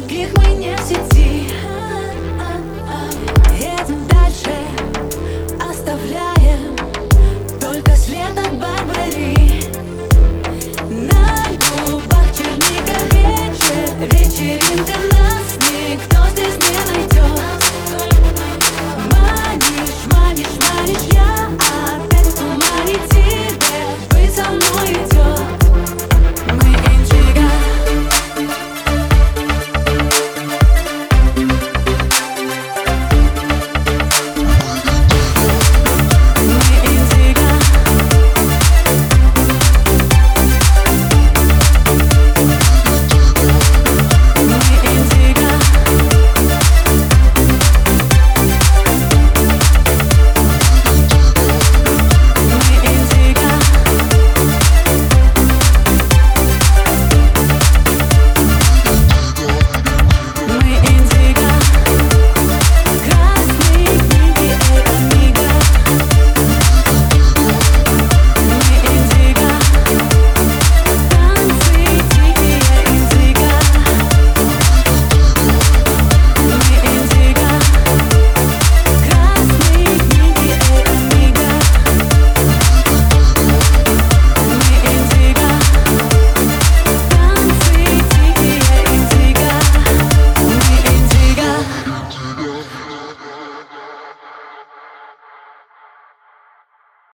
других